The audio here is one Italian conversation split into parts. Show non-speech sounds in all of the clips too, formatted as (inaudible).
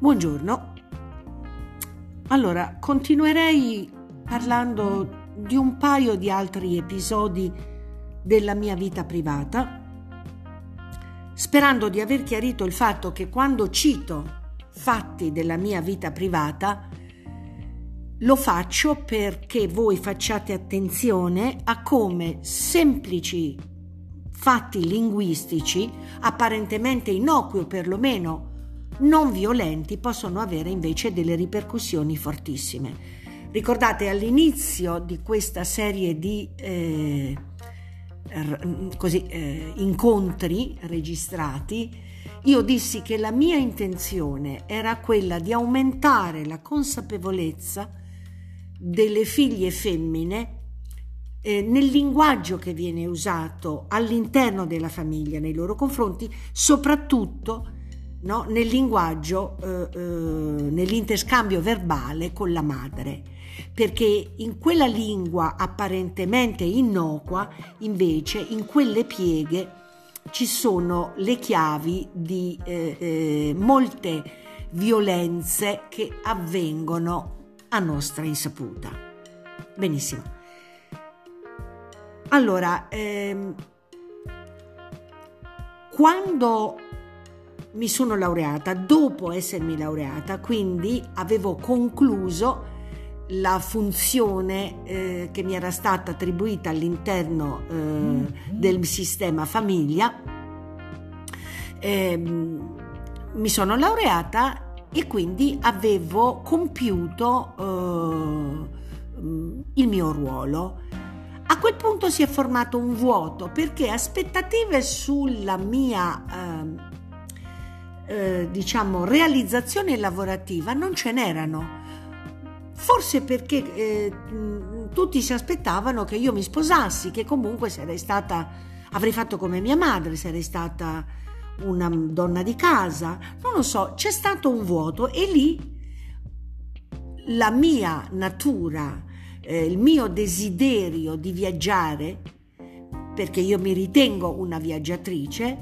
Buongiorno. Allora, continuerei parlando di un paio di altri episodi della mia vita privata, sperando di aver chiarito il fatto che quando cito fatti della mia vita privata, lo faccio perché voi facciate attenzione a come semplici fatti linguistici, apparentemente innocui o perlomeno non violenti possono avere invece delle ripercussioni fortissime. Ricordate all'inizio di questa serie di eh, così, eh, incontri registrati, io dissi che la mia intenzione era quella di aumentare la consapevolezza delle figlie femmine eh, nel linguaggio che viene usato all'interno della famiglia nei loro confronti, soprattutto no? nel linguaggio, eh, eh, nell'interscambio verbale con la madre, perché in quella lingua apparentemente innocua, invece, in quelle pieghe ci sono le chiavi di eh, eh molte violenze che avvengono a nostra insaputa. Benissimo. Allora, ehm, quando mi sono laureata dopo essermi laureata, quindi avevo concluso la funzione eh, che mi era stata attribuita all'interno eh, mm-hmm. del sistema famiglia. Eh, mi sono laureata e quindi avevo compiuto eh, il mio ruolo. A quel punto si è formato un vuoto perché aspettative sulla mia ehm, eh, diciamo, realizzazione lavorativa non ce n'erano. Forse perché eh, tutti si aspettavano che io mi sposassi, che comunque sarei stata, avrei fatto come mia madre, sarei stata una donna di casa, non lo so, c'è stato un vuoto e lì la mia natura, eh, il mio desiderio di viaggiare, perché io mi ritengo una viaggiatrice,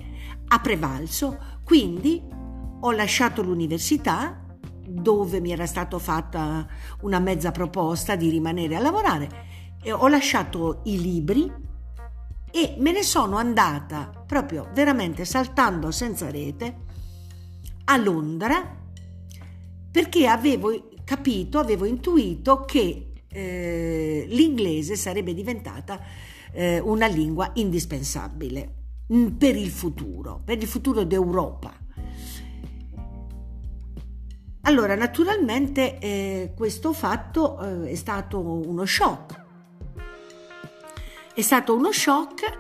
ha prevalso, quindi ho lasciato l'università dove mi era stata fatta una mezza proposta di rimanere a lavorare e ho lasciato i libri e me ne sono andata proprio veramente saltando senza rete a Londra perché avevo capito, avevo intuito che eh, l'inglese sarebbe diventata eh, una lingua indispensabile mm, per il futuro, per il futuro d'Europa. Allora, naturalmente eh, questo fatto eh, è stato uno shock. È stato uno shock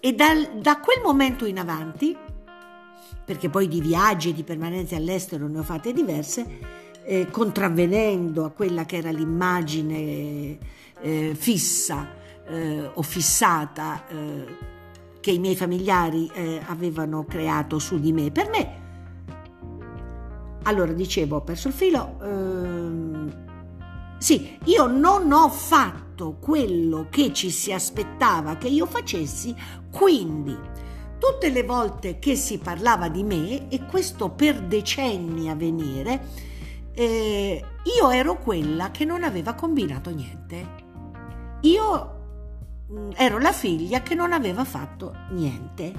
e dal, da quel momento in avanti, perché poi di viaggi e di permanenze all'estero ne ho fatte diverse, eh, contravvenendo a quella che era l'immagine eh, fissa eh, o fissata eh, che i miei familiari avevano creato su di me. Per me allora, dicevo, ho perso il filo. Ehm, sì, io non ho fatto quello che ci si aspettava che io facessi, quindi tutte le volte che si parlava di me, e questo per decenni a venire, eh, io ero quella che non aveva combinato niente. Io mm, ero la figlia che non aveva fatto niente.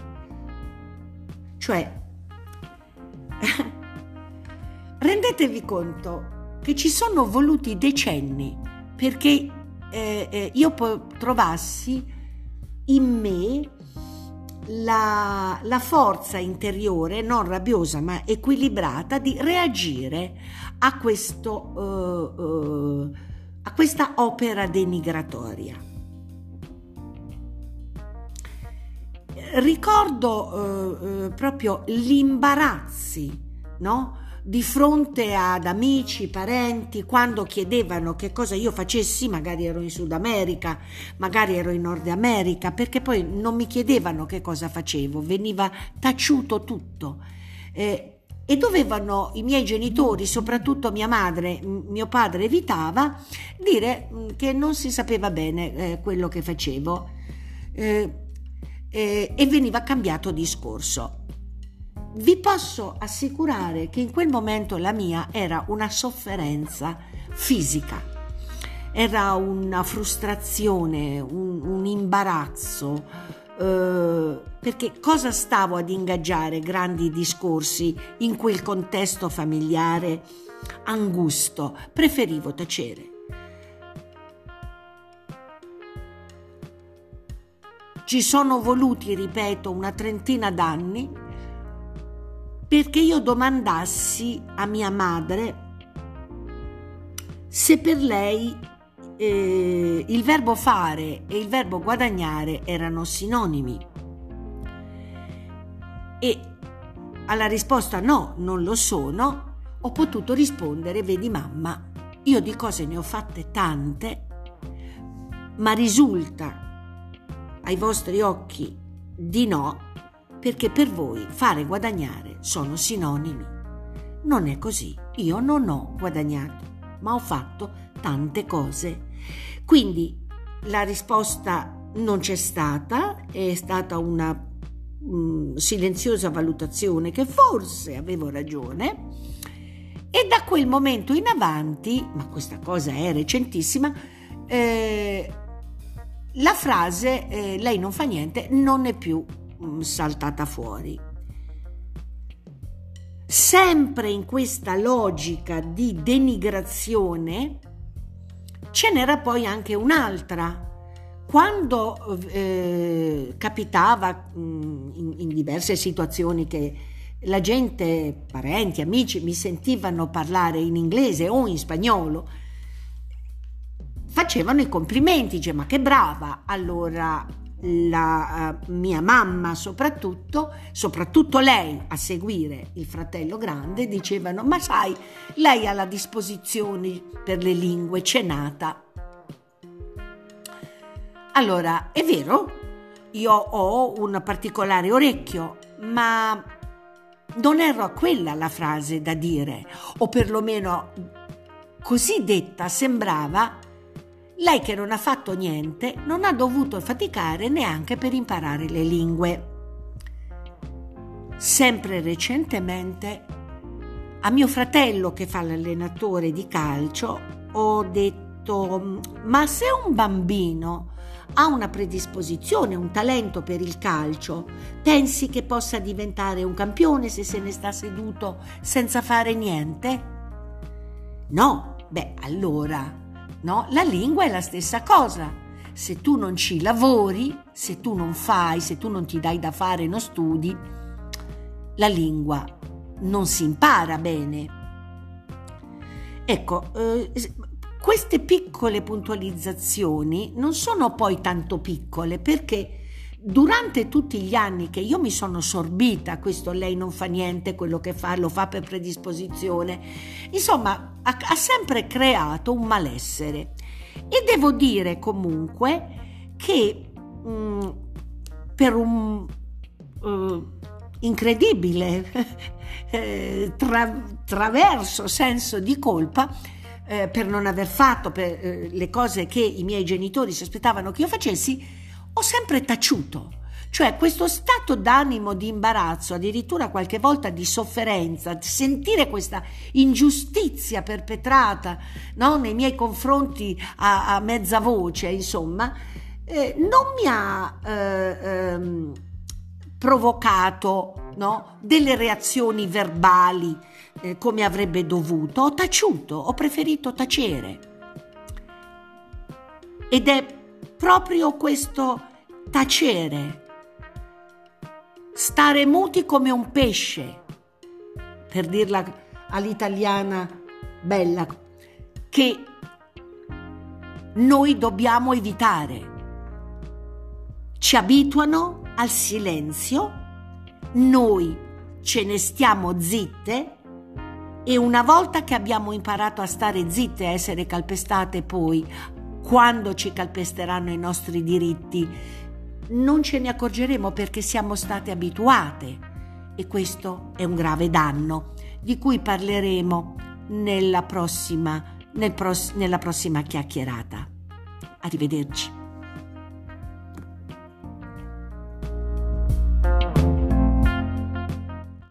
Cioè, (laughs) rendetevi conto che ci sono voluti decenni perché eh, eh, io trovassi in me la, la, forza interiore, non rabbiosa ma equilibrata, di reagire a, questo, uh, uh, a questa opera denigratoria. Ricordo uh, proprio gli imbarazzi, no? Di fronte ad amici, parenti, quando chiedevano che cosa io facessi, magari ero in Sud America, magari ero in Nord America, perché poi non mi chiedevano che cosa facevo, veniva taciuto tutto. Eh, e dovevano i miei genitori, soprattutto mia madre, mio padre evitava, dire che non si sapeva bene eh, quello che facevo eh, e veniva cambiato discorso vi posso assicurare che in quel momento la mia era una sofferenza fisica, era una frustrazione, un, un imbarazzo, eh, perché cosa stavo ad ingaggiare grandi discorsi in quel contesto familiare angusto? Preferivo tacere. Ci sono voluti, ripeto, una trentina d'anni perché io domandassi a mia madre se per lei eh, il verbo fare e il verbo guadagnare erano sinonimi. E alla risposta no, non lo sono, ho potuto rispondere, vedi mamma, io di cose ne ho fatte tante, ma risulta ai vostri occhi di no perché per voi fare e guadagnare sono sinonimi. Non è così, io non ho guadagnato, ma ho fatto tante cose. Quindi la risposta non c'è stata, è stata una mh, mm, silenziosa valutazione che forse avevo ragione. E da quel momento in avanti, ma questa cosa è recentissima, eh, la frase eh, lei non fa niente non è più saltata fuori. Sempre in questa logica di denigrazione ce n'era poi anche un'altra. Quando eh, capitava mm, in, in diverse situazioni che la gente, parenti, amici mi sentivano parlare in inglese o in spagnolo, facevano i complimenti, dice ma che brava, allora la uh, mia mamma soprattutto, soprattutto lei a seguire il fratello grande, dicevano ma sai, lei ha la disposizione per le lingue, c'è nata. Allora, è vero, io ho un particolare orecchio, ma non era quella la frase da dire, o perlomeno così detta sembrava lei che non ha fatto niente non ha dovuto faticare neanche per imparare le lingue. Sempre recentemente a mio fratello che fa l'allenatore di calcio ho detto ma se un bambino ha una predisposizione, un talento per il calcio, pensi che possa diventare un campione se se ne sta seduto senza fare niente? No, beh allora no? La lingua è la stessa cosa. Se tu non ci lavori, se tu non fai, se tu non ti dai da fare non studi, la lingua non si impara bene. Ecco, eh, queste piccole puntualizzazioni non sono poi tanto piccole perché durante tutti gli anni che io mi sono sorbita, questo lei non fa niente, quello che fa lo fa per predisposizione, insomma ha, ha sempre creato un malessere. E devo dire comunque che mh, mm, per un uh, incredibile (laughs) eh, tra, traverso senso di colpa, eh, per non aver fatto per, eh, le cose che i miei genitori si aspettavano che io facessi, ho sempre taciuto. Cioè questo stato d'animo di imbarazzo, addirittura qualche volta di sofferenza, sentire questa ingiustizia perpetrata no? nei miei confronti a, a mezza voce, insomma, eh, non mi ha eh, ehm, provocato no? delle reazioni verbali eh, come avrebbe dovuto. Ho taciuto, ho preferito tacere. Ed è proprio questo tacere, stare muti come un pesce, per dirla all'italiana bella, che noi dobbiamo evitare. Ci abituano al silenzio, noi ce ne stiamo zitte e una volta che abbiamo imparato a stare zitte e a essere calpestate poi quando ci calpesteranno i nostri diritti, non ce ne accorgeremo perché siamo state abituate e questo è un grave danno di cui parleremo nella prossima, nel pros- nella prossima chiacchierata. Arrivederci.